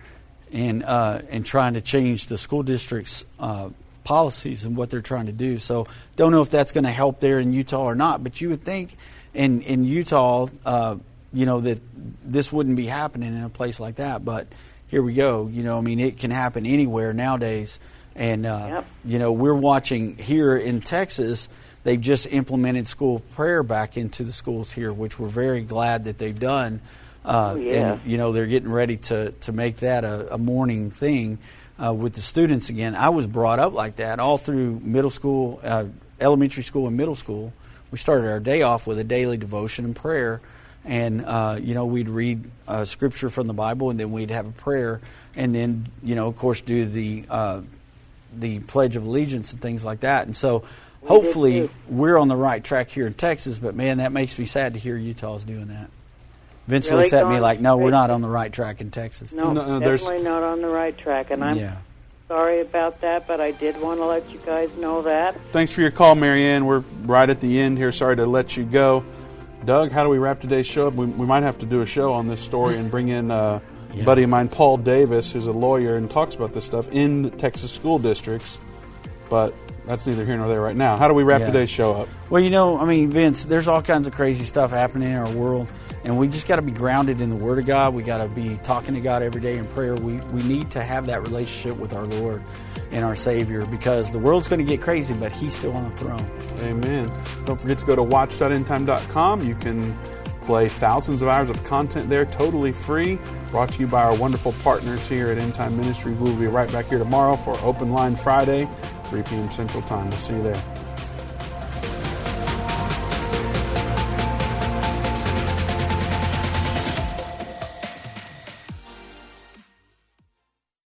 and uh, and trying to change the school district's uh, policies and what they're trying to do. So don't know if that's going to help there in Utah or not. But you would think in in Utah, uh, you know that this wouldn't be happening in a place like that. But here we go. You know, I mean, it can happen anywhere nowadays. And uh, you know, we're watching here in Texas. They've just implemented school prayer back into the schools here, which we're very glad that they've done. Uh, Oh, yeah. And you know, they're getting ready to to make that a, a morning thing uh, with the students again. I was brought up like that all through middle school, uh, elementary school, and middle school. We started our day off with a daily devotion and prayer, and uh, you know we'd read uh, scripture from the Bible, and then we'd have a prayer, and then you know of course do the uh, the Pledge of Allegiance and things like that. And so hopefully we're on the right track here in Texas. But man, that makes me sad to hear Utah's doing that. Vince Really looks at me like, "No, we're not on the right track in Texas." No, definitely not on the right track, and I'm Yeah. sorry about that. But I did want to let you guys know that. Thanks for your call, Marianne. We're right at the end here. Sorry to let you go. Doug, how do we wrap today's show up? We, we might have to do a show on this story and bring in uh, a buddy of mine, Paul Davis, who's a lawyer and talks about this stuff in the Texas school districts. But that's neither here nor there right now. How do we wrap Yeah. today's show up? Well, you know, I mean, Vince, there's all kinds of crazy stuff happening in our world, and we just got to be grounded in the Word of God. We got to be talking to God every day in prayer. We we need to have that relationship with our Lord and our Savior because the world's going to get crazy, but He's still on the throne. Amen. Don't forget to go to watch.endtime.com. You can play thousands of hours of content there totally free. Brought to you by our wonderful partners here at End Time Ministry. We'll be right back here tomorrow for Open Line Friday, 3 p.m. Central Time. We'll see you there.